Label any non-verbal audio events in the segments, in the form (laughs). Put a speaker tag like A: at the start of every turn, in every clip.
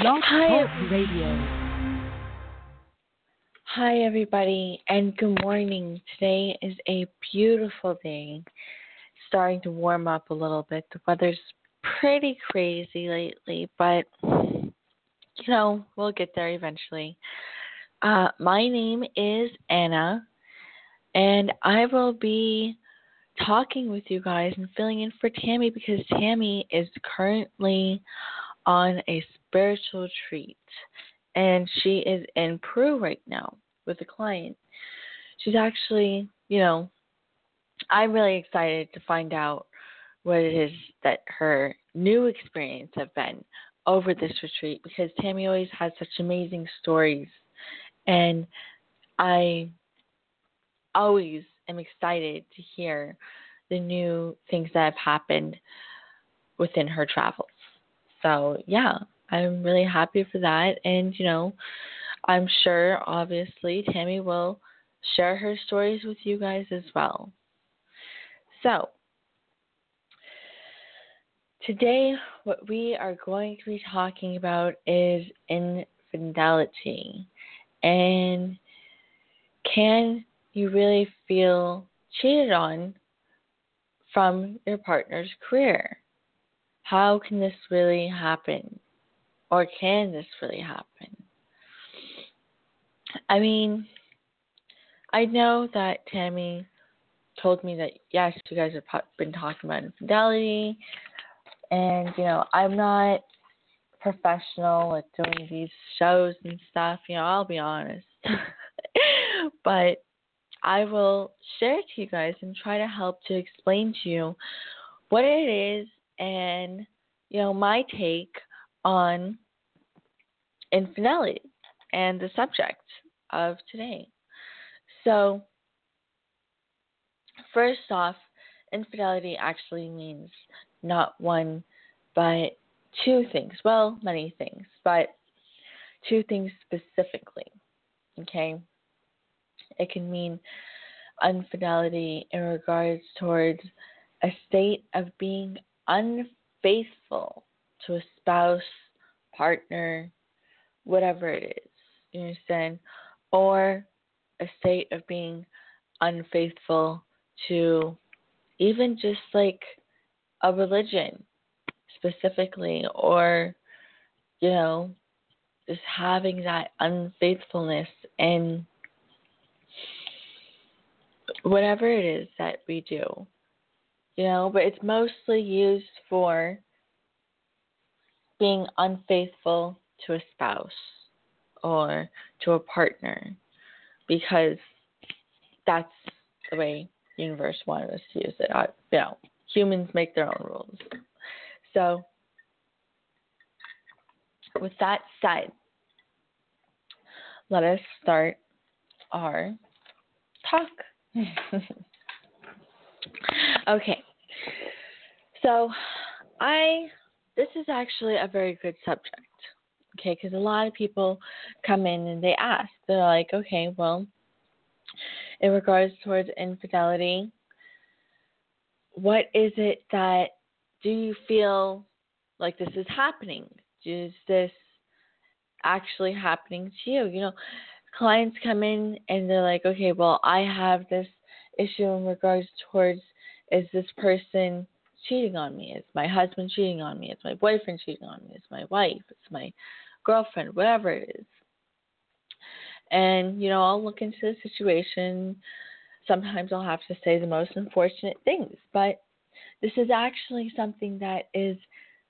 A: Blog Talk Radio.
B: Hi, everybody, and good morning. Today is a beautiful day. Starting to warm up a little bit. The weather's pretty crazy lately, but you know, we'll get there eventually. Uh, my name is Anna, and I will be talking with you guys and filling in for Tammy because Tammy is currently on a spiritual treat and she is in Peru right now with a client. She's actually, you know, I'm really excited to find out what it is that her new experience have been over this retreat because Tammy always has such amazing stories and I always am excited to hear the new things that have happened within her travels. So, yeah, I'm really happy for that. And, you know, I'm sure, obviously, Tammy will share her stories with you guys as well. So, today, what we are going to be talking about is infidelity. And can you really feel cheated on from your partner's career? How can this really happen? Or can this really happen? I mean, I know that Tammy told me that yes, you guys have been talking about infidelity, and you know, I'm not professional at doing these shows and stuff. You know, I'll be honest, (laughs) but I will share it to you guys and try to help to explain to you what it is and you know my take on infidelity and the subject of today. So, first off, infidelity actually means not one but two things. Well, many things, but two things specifically. Okay? It can mean infidelity in regards towards a state of being unfaithful to a spouse, partner, whatever it is. You understand? Or a state of being unfaithful to even just like a religion specifically, or, you know, just having that unfaithfulness in whatever it is that we do. You know, but it's mostly used for being unfaithful to a spouse or to a partner because that's the way the universe wanted us to use it. I, you know, humans make their own rules. So, with that said, let us start our talk. (laughs) okay. So, I this is actually a very good subject. Okay, because a lot of people come in and they ask. They're like, okay, well, in regards towards infidelity, what is it that do you feel like this is happening? Is this actually happening to you? You know, clients come in and they're like, okay, well, I have this issue in regards towards is this person cheating on me? Is my husband cheating on me? Is my boyfriend cheating on me? Is my wife? Is my girlfriend? Whatever it is. And, you know, I'll look into the situation. Sometimes I'll have to say the most unfortunate things, but this is actually something that is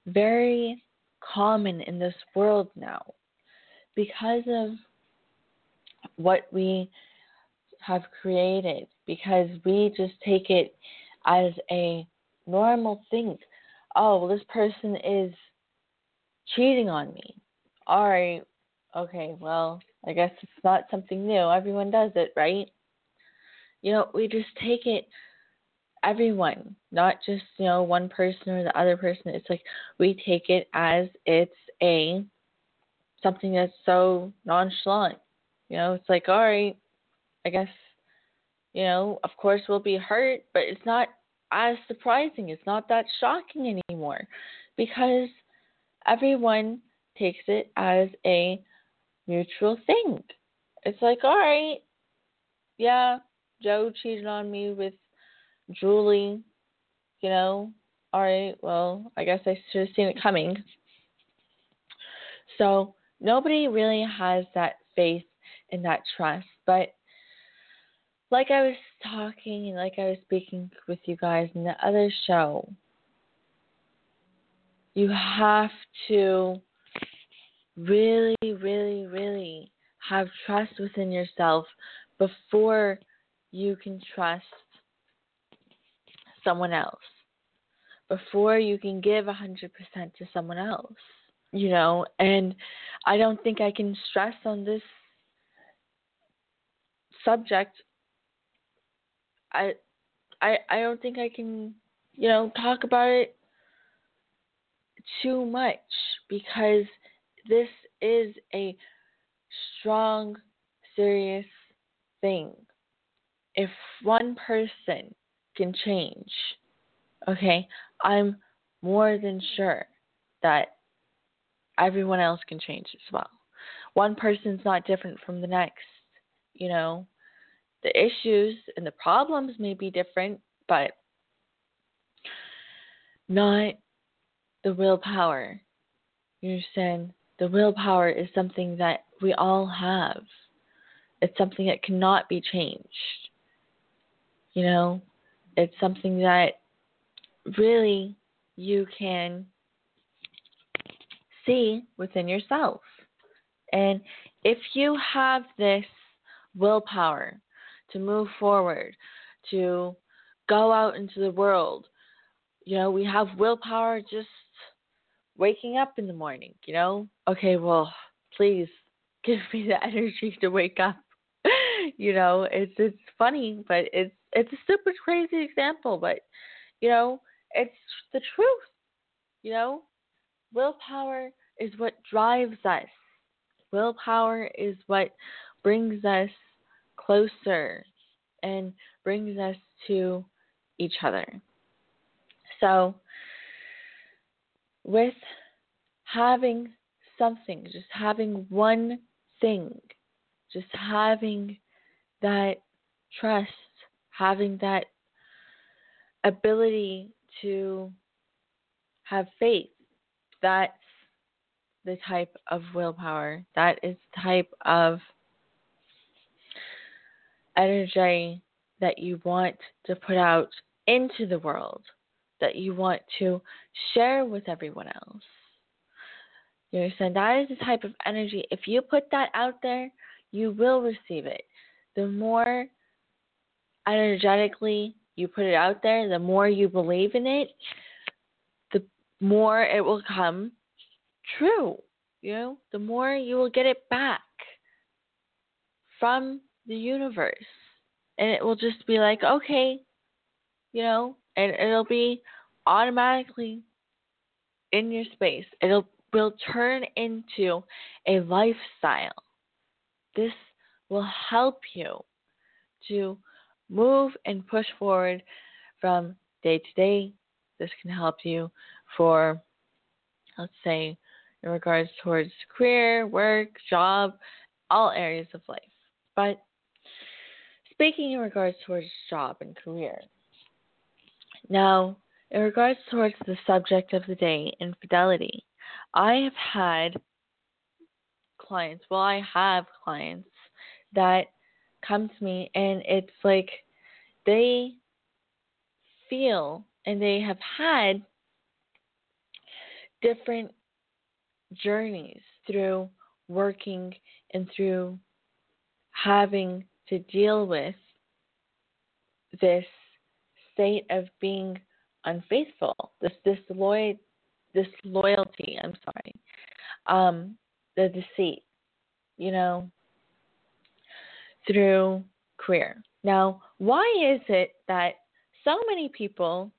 B: very common in this world now because of what we have created because we just take it as a normal thing. Oh, well, this person is cheating on me. All right, okay, well, I guess it's not something new. Everyone does it, right? You know, we just take it, everyone, not just, you know, one person or the other person. It's like we take it as it's a something that's so nonchalant. You know, it's like, all right, I guess, you know, of course we'll be hurt, but it's not as surprising. It's not that shocking anymore because everyone takes it as a mutual thing. It's like, all right, yeah, Joe cheated on me with Julie, you know, all right, well, I guess I should have seen it coming. So nobody really has that faith and that trust. But like I was talking and like I was speaking with you guys in the other show, you have to really, really, really have trust within yourself before you can trust someone else, before you can give 100% to someone else, you know. And I don't think I can stress on this subject. I, I, I don't think I can, you know, talk about it too much because this is a strong, serious thing. If one person can change, okay, I'm more than sure that everyone else can change as well. One person's not different from the next, you know. The issues and the problems may be different, but not the willpower. You understand? The willpower is something that we all have. It's something that cannot be changed. You know, it's something that really you can see within yourself. And if you have this willpower to move forward, to go out into the world, you know, we have willpower just waking up in the morning, you know? Okay, well, please give me the (laughs) energy to wake up. (laughs) you know, it's it's funny, but it's it's a super crazy example, but you know, it's the truth. You know, willpower is what drives us. Willpower is what brings us closer and brings us to each other. So, with having something, just having one thing, just having that trust, having that ability to have faith, that's the type of willpower. That is the type of energy that you want to put out into the world that you want to share with everyone else. You understand? That is the type of energy. If you put that out there, you will receive it. The more energetically you put it out there, the more you believe in it, the more it will come true. You know, the more you will get it back from the universe. And it will just be like, okay, you know, and it'll be automatically in your space. It'll will turn into a lifestyle. This will help you to move and push forward from day to day. This can help you for, let's say, in regards towards career, work, job, all areas of life. But speaking in regards towards job and career, now, in regards towards the subject of the day, infidelity, I have had clients, well, I have clients that come to me and it's like they feel and they have had different journeys through working and through having to deal with this state of being unfaithful, this disloyal, disloyalty. I'm sorry, um, the deceit. You know, through career. Now, why is it that so many people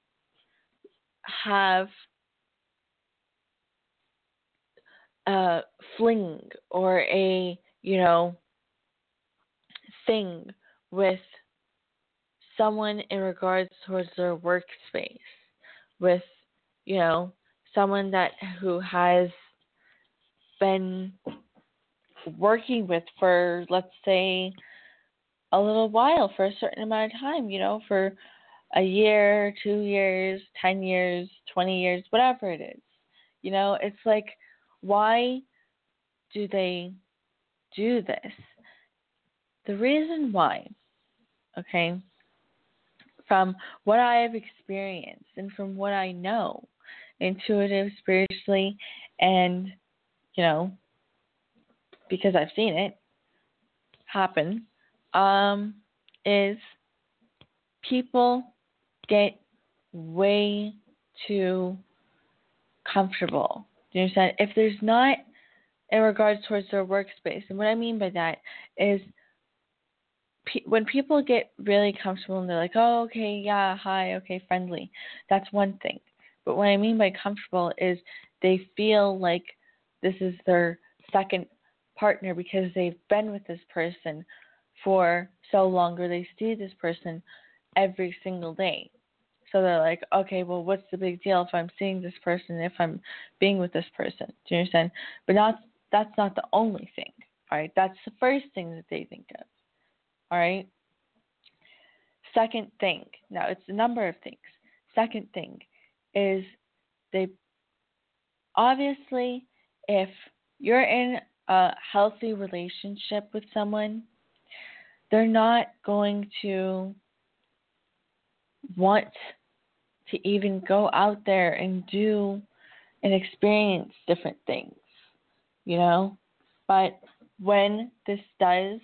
B: have a fling or a you know thing with someone in regards towards their workspace with you know someone that who has been working with for let's say a little while for a certain amount of time, you know, for a year, 2 years, 10 years, 20 years, whatever it is. You know, it's like why do they do this? The reason why, okay, from what I have experienced and from what I know, intuitive, spiritually, and, you know, because I've seen it happen, um, is people get way too comfortable. Do you understand? If there's not in regards towards their workspace, and what I mean by that is pe- when people get really comfortable and they're like, oh, okay, yeah, hi, okay, friendly, that's one thing. But what I mean by comfortable is they feel like this is their second partner because they've been with this person for so long or they see this person every single day. So they're like, okay, well, what's the big deal if I'm seeing this person, if I'm being with this person? Do you understand? But not, that's not the only thing. right? that's the first thing that they think of. All right. Second thing, now it's a number of things. Second thing is they obviously, if you're in a healthy relationship with someone, they're not going to want to even go out there and do and experience different things, you know? But when this does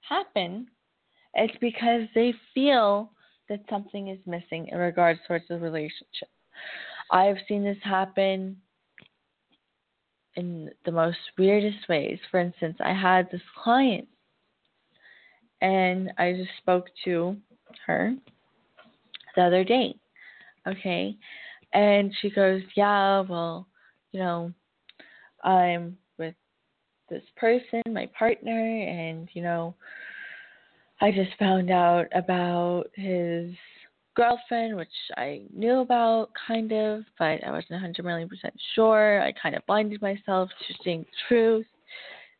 B: happen, it's because they feel that something is missing in regards towards the relationship. I've seen this happen in the most weirdest ways. For instance, I had this client and I just spoke to her the other day. Okay. And she goes, Yeah, well, you know, I'm with this person, my partner, and, you know, I just found out about his girlfriend, which I knew about kind of, but I wasn't 100 million percent sure. I kind of blinded myself to seeing the truth.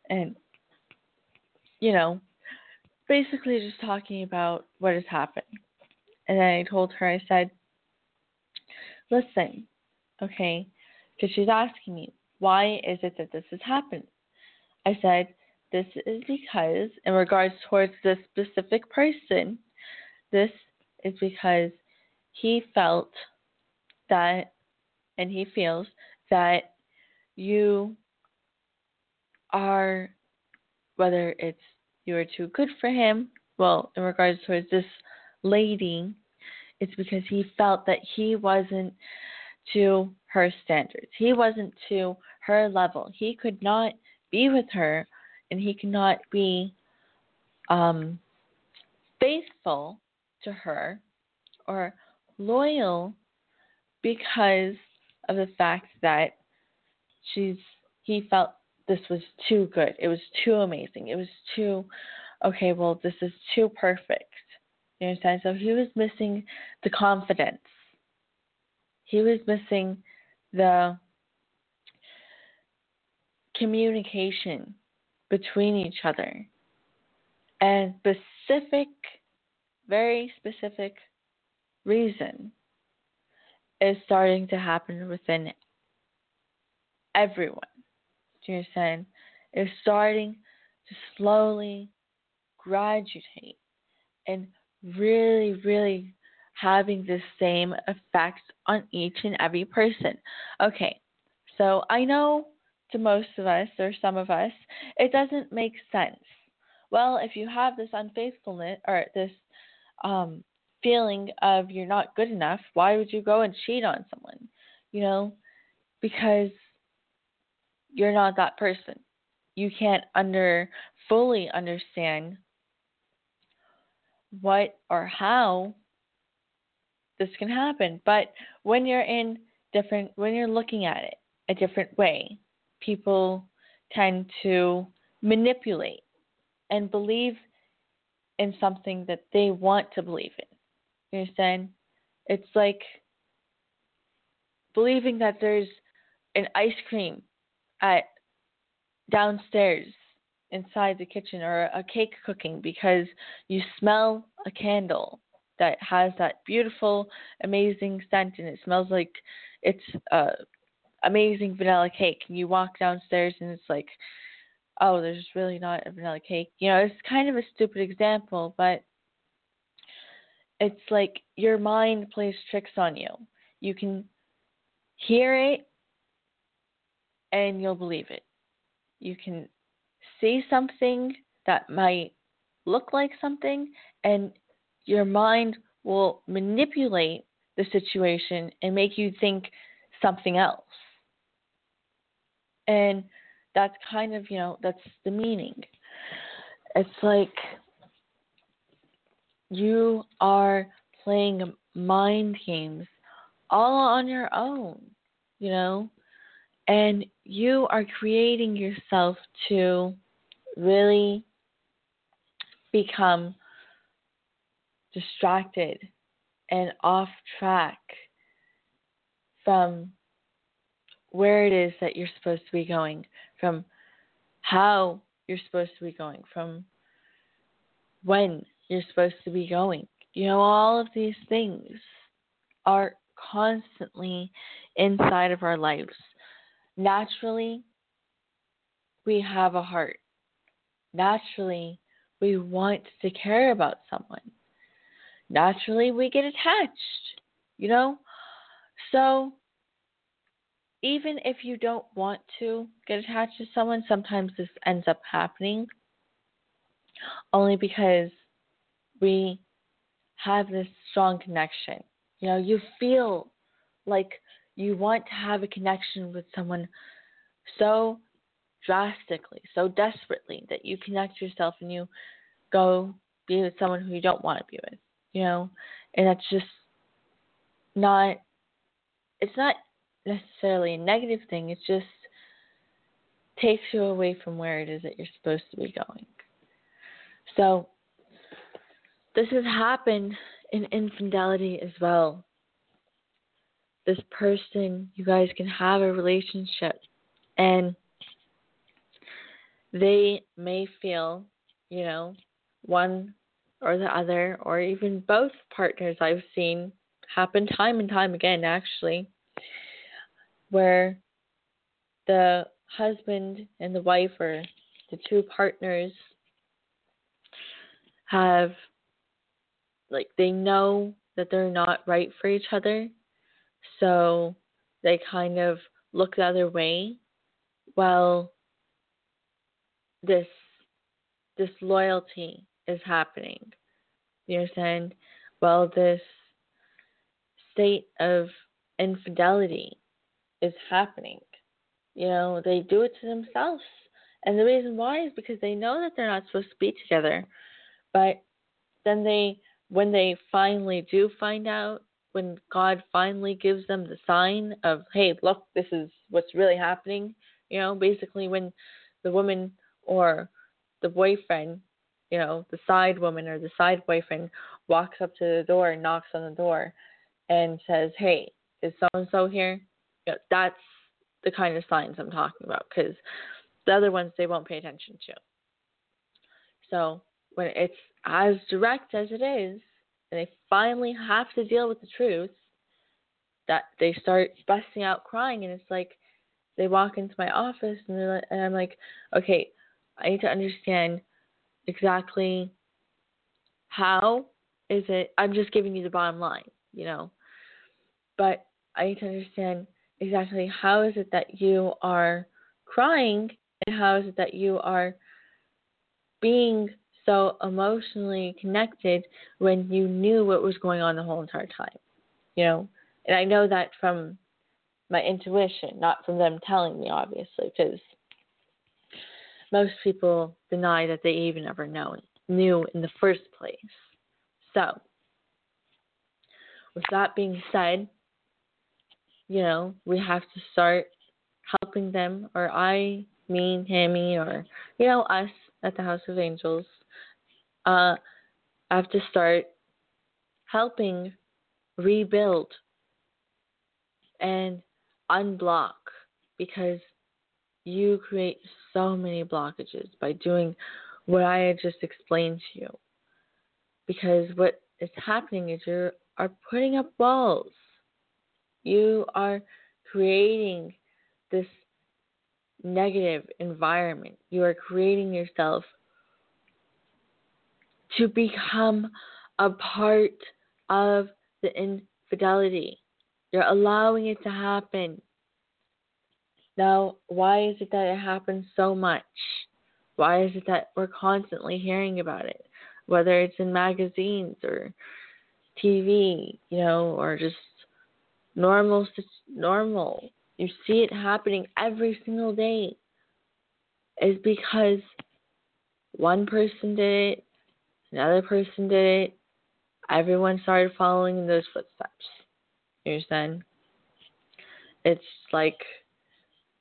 B: And, you know, basically just talking about what has happened. And then I told her, I said, listen, okay, because she's asking me, why is it that this has happened? I said, this is because, in regards towards this specific person, this is because he felt that, and he feels that you are, whether it's you are too good for him, well, in regards towards this lady, it's because he felt that he wasn't to her standards. He wasn't to her level. He could not be with her and he cannot be um, faithful to her or loyal because of the fact that she's he felt this was too good. It was too amazing. It was too okay, well this is too perfect. You understand? So he was missing the confidence. He was missing the communication between each other. And specific, very specific reason is starting to happen within everyone. Do you understand? It's starting to slowly graduate and really, really having the same effects on each and every person. Okay, so I know to most of us or some of us, it doesn't make sense. Well, if you have this unfaithfulness or this um, feeling of you're not good enough, why would you go and cheat on someone? You know, because you're not that person. You can't under fully understand what or how this can happen. But when you're in different when you're looking at it a different way, people tend to manipulate and believe in something that they want to believe in. You understand? It's like believing that there's an ice cream at downstairs inside the kitchen or a cake cooking because you smell a candle that has that beautiful, amazing scent and it smells like it's uh amazing vanilla cake. And you walk downstairs and it's like, oh, there's really not a vanilla cake. You know, it's kind of a stupid example, but it's like your mind plays tricks on you. You can hear it and you'll believe it. You can see something that might look like something and your mind will manipulate the situation and make you think something else. And that's kind of, you know, that's the meaning. It's like you are playing mind games all on your own, you know, and you are creating yourself to really become distracted and off track from where it is that you're supposed to be going, from how you're supposed to be going, from when you're supposed to be going. You know, all of these things are constantly inside of our lives. Naturally, we have a heart. Naturally, we want to care about someone. Naturally, we get attached, you know? So, even if you don't want to get attached to someone, sometimes this ends up happening only because we have this strong connection. You know, you feel like you want to have a connection with someone so drastically, so desperately that you connect yourself and you go be with someone who you don't want to be with, you know? And that's just not it's not necessarily a negative thing, it just takes you away from where it is that you're supposed to be going. So this has happened in infidelity as well. This person, you guys can have a relationship and they may feel, you know, one or the other, or even both partners I've seen happen time and time again, actually, where the husband and the wife or the two partners have like they know that they're not right for each other. So they kind of look the other way while this disloyalty is happening. You understand? While this state of infidelity is happening. You know they do it to themselves. And the reason why is because they know that they're not supposed to be together. But then they when they finally do find out, when God finally gives them the sign of, hey, look, this is what's really happening, you know, basically when the woman or the boyfriend, you know, the side woman or the side boyfriend walks up to the door and knocks on the door and says, hey, is so and so here? That's the kind of signs I'm talking about because the other ones they won't pay attention to. So when it's as direct as it is, and they finally have to deal with the truth, that they start busting out crying, and it's like they walk into my office, and, they're, and I'm like, okay, I need to understand exactly how is it. I'm just giving you the bottom line, you know, but I need to understand exactly how is it that you are crying, and how is it that you are being so emotionally connected when you knew what was going on the whole entire time. You know, and I know that from my intuition, not from them telling me, obviously, because most people deny that they even ever know knew in the first place. So, with that being said, you know, we have to start helping them, or I, me, Tammy, or, you know, us at the House of Angels uh, have to start helping rebuild and unblock because you create so many blockages by doing what I just explained to you. Because what is happening is you are putting up walls. You are creating this negative environment. You are creating yourself to become a part of the infidelity. You're allowing it to happen. Now, why is it that it happens so much? Why is it that we're constantly hearing about it? Whether it's in magazines or TV, you know, or just normal normal. You see it happening every single day. Is because one person did it, another person did it, everyone started following in those footsteps. You understand? It's like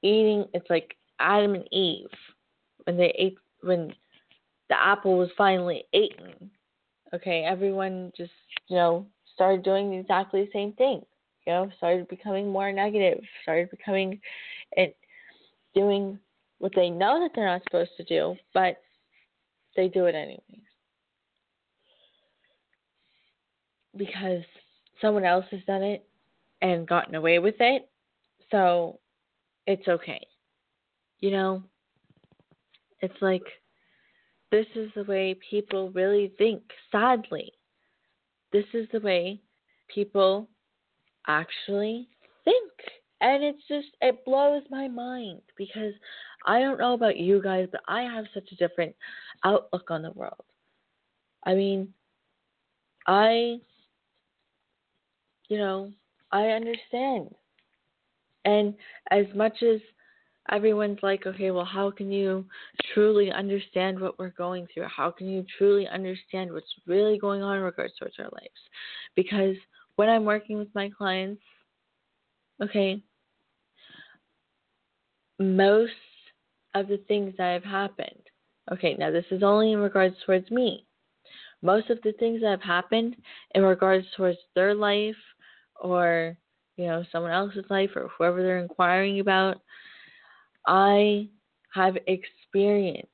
B: eating it's like Adam and Eve when they ate when the apple was finally eaten. Okay, everyone just, you know, started doing exactly the same thing. Know, started becoming more negative, started becoming and doing what they know that they're not supposed to do, but they do it anyways. Because someone else has done it and gotten away with it. So it's okay. You know, it's like this is the way people really think, sadly. This is the way people actually think. And it's just, it blows my mind because I don't know about you guys, but I have such a different outlook on the world. I mean, I, you know, I understand. And as much as everyone's like, okay, well, how can you truly understand what we're going through? How can you truly understand what's really going on in regards towards our lives? Because when I'm working with my clients, okay, most of the things that have happened, okay, now this is only in regards towards me. Most of the things that have happened in regards towards their life or you know someone else's life or whoever they're inquiring about i have experienced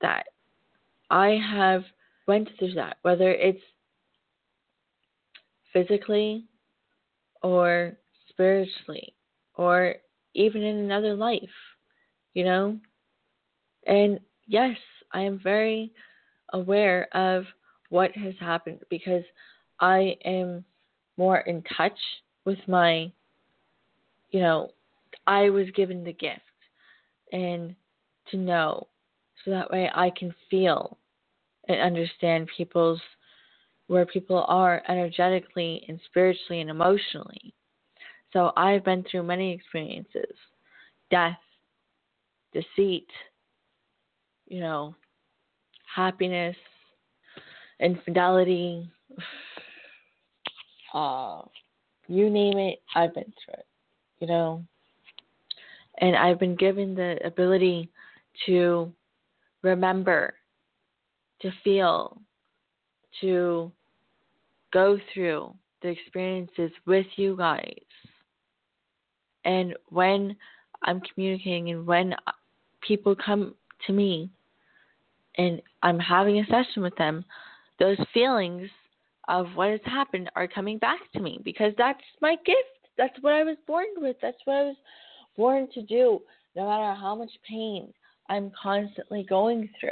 B: that i have went through that whether it's physically or spiritually or even in another life you know? And yes i am very aware of what has happened because i am more in touch with my, you know, I was given the gift and to know so that way I can feel and understand people's where people are energetically and spiritually and emotionally. So I've been through many experiences death, deceit, you know, happiness, infidelity, (sighs) uh, you name it, I've been through it, you know. And I've been given the ability to remember, to feel, to go through the experiences with you guys. And when I'm communicating and when people come to me and I'm having a session with them, those feelings of what has happened are coming back to me because that's my gift. That's what I was born with. That's what I was born to do. No matter how much pain I'm constantly going through.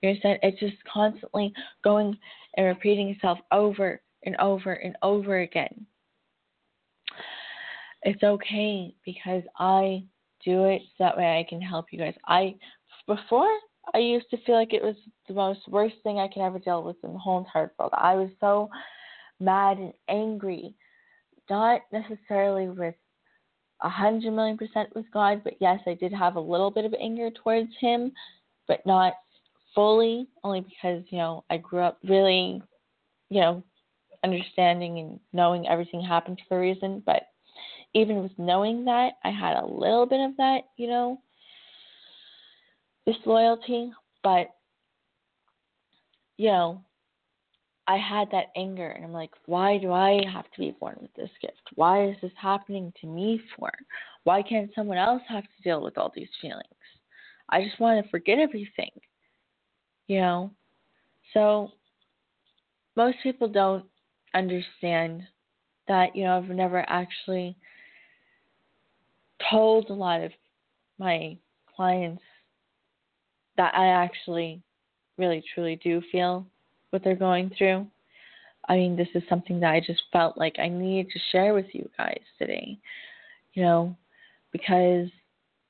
B: You understand? It's just constantly going and repeating itself over and over and over again. It's okay because I do it so that way I can help you guys. I before I used to feel like it was the most worst thing I could ever deal with in the whole entire world. I was so mad and angry, not necessarily with a hundred million percent with God, but yes, I did have a little bit of anger towards Him, but not fully, only because you know I grew up really, you know, understanding and knowing everything happened for a reason. But even with knowing that, I had a little bit of that, you know, disloyalty, but you know, I had that anger, and I'm like, why do I have to be born with this gift? Why is this happening to me for? Why can't someone else have to deal with all these feelings? I just want to forget everything, you know? So, most people don't understand that, you know, I've never actually told a lot of my clients that I actually really truly do feel what they're going through. I mean, this is something that I just felt like I needed to share with you guys today, you know, because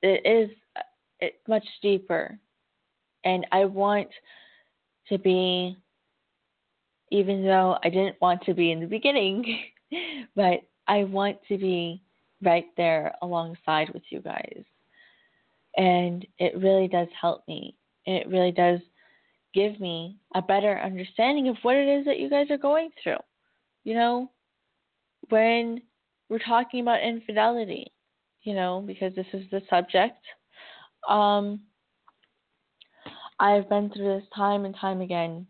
B: it is uh, it's much deeper. And I want to be, even though I didn't want to be in the beginning, (laughs) but I want to be right there alongside with you guys. And it really does help me. It really does give me a better understanding of what it is that you guys are going through. You know, when we're talking about infidelity, you know, because this is the subject, um, I've been through this time and time again,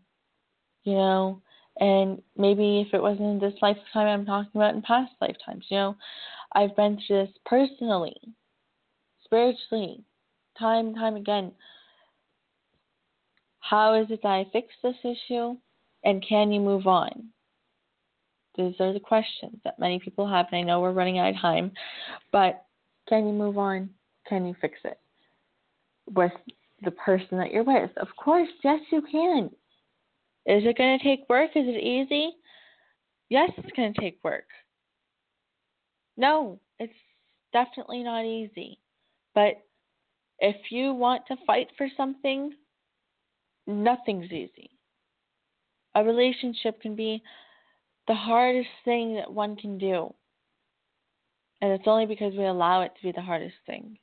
B: you know, and maybe if it wasn't this lifetime, I'm talking about in past lifetimes, you know, I've been through this personally, spiritually, time and time again. How is it that I fix this issue? And can you move on? These are the questions that many people have, and I know we're running out of time, but can you move on? Can you fix it with the person that you're with? Of course, yes, you can. Is it going to take work? Is it easy? Yes, it's going to take work. No, it's definitely not easy. But if you want to fight for something, nothing's easy. A relationship can be the hardest thing that one can do. And it's only because we allow it to be the hardest thing.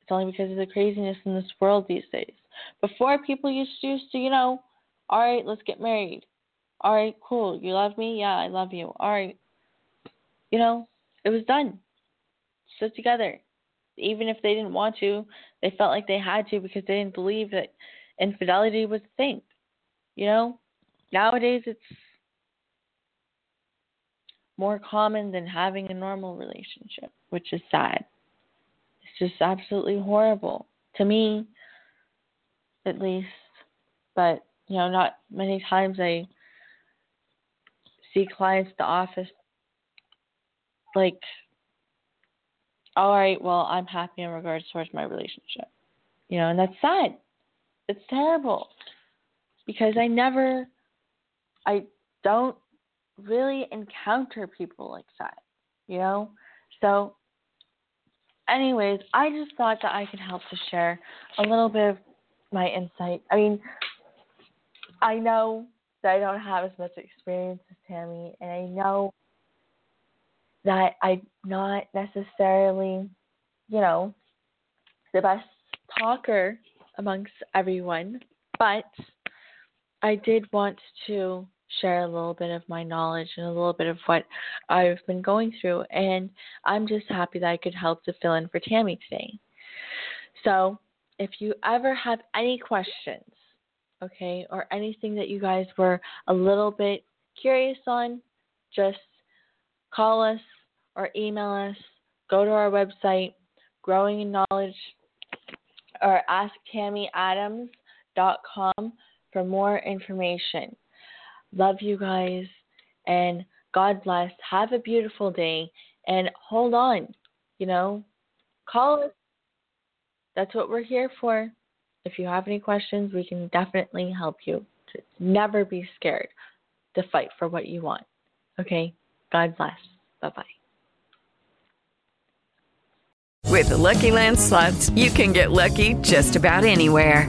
B: It's only because of the craziness in this world these days. Before, people used to, used to you know, all right, let's get married. All right, cool. You love me? Yeah, I love you. All right. You know, it was done. Stood together. Even if they didn't want to, they felt like they had to because they didn't believe that infidelity was a thing. You know? Nowadays it's more common than having a normal relationship, which is sad. It's just absolutely horrible. To me, at least. But, you know, not many times I see clients at the office like all right, well, I'm happy in regards towards my relationship. You know, and that's sad. It's terrible. Because I never I don't really encounter people like that, you know? So anyways, I just thought that I could help to share a little bit of my insight. I mean, I know that I don't have as much experience as Tammy, and I know that I'm not necessarily, you know, the best talker amongst everyone, but I did want to share a little bit of my knowledge and a little bit of what I've been going through. And I'm just happy that I could help to fill in for Tammy today. So, if you ever have any questions, okay, or anything that you guys were a little bit curious on, just call us or email us. Go to our website, Growing in Knowledge, or asktammyadams.com for more information. Love you guys, and God bless. Have a beautiful day, and hold on. You know, call us. That's what we're here for. If you have any questions, we can definitely help you. Never be scared to fight for what you want. Okay? God bless. Bye bye.
C: With the Lucky Land slots, you can get lucky just about anywhere.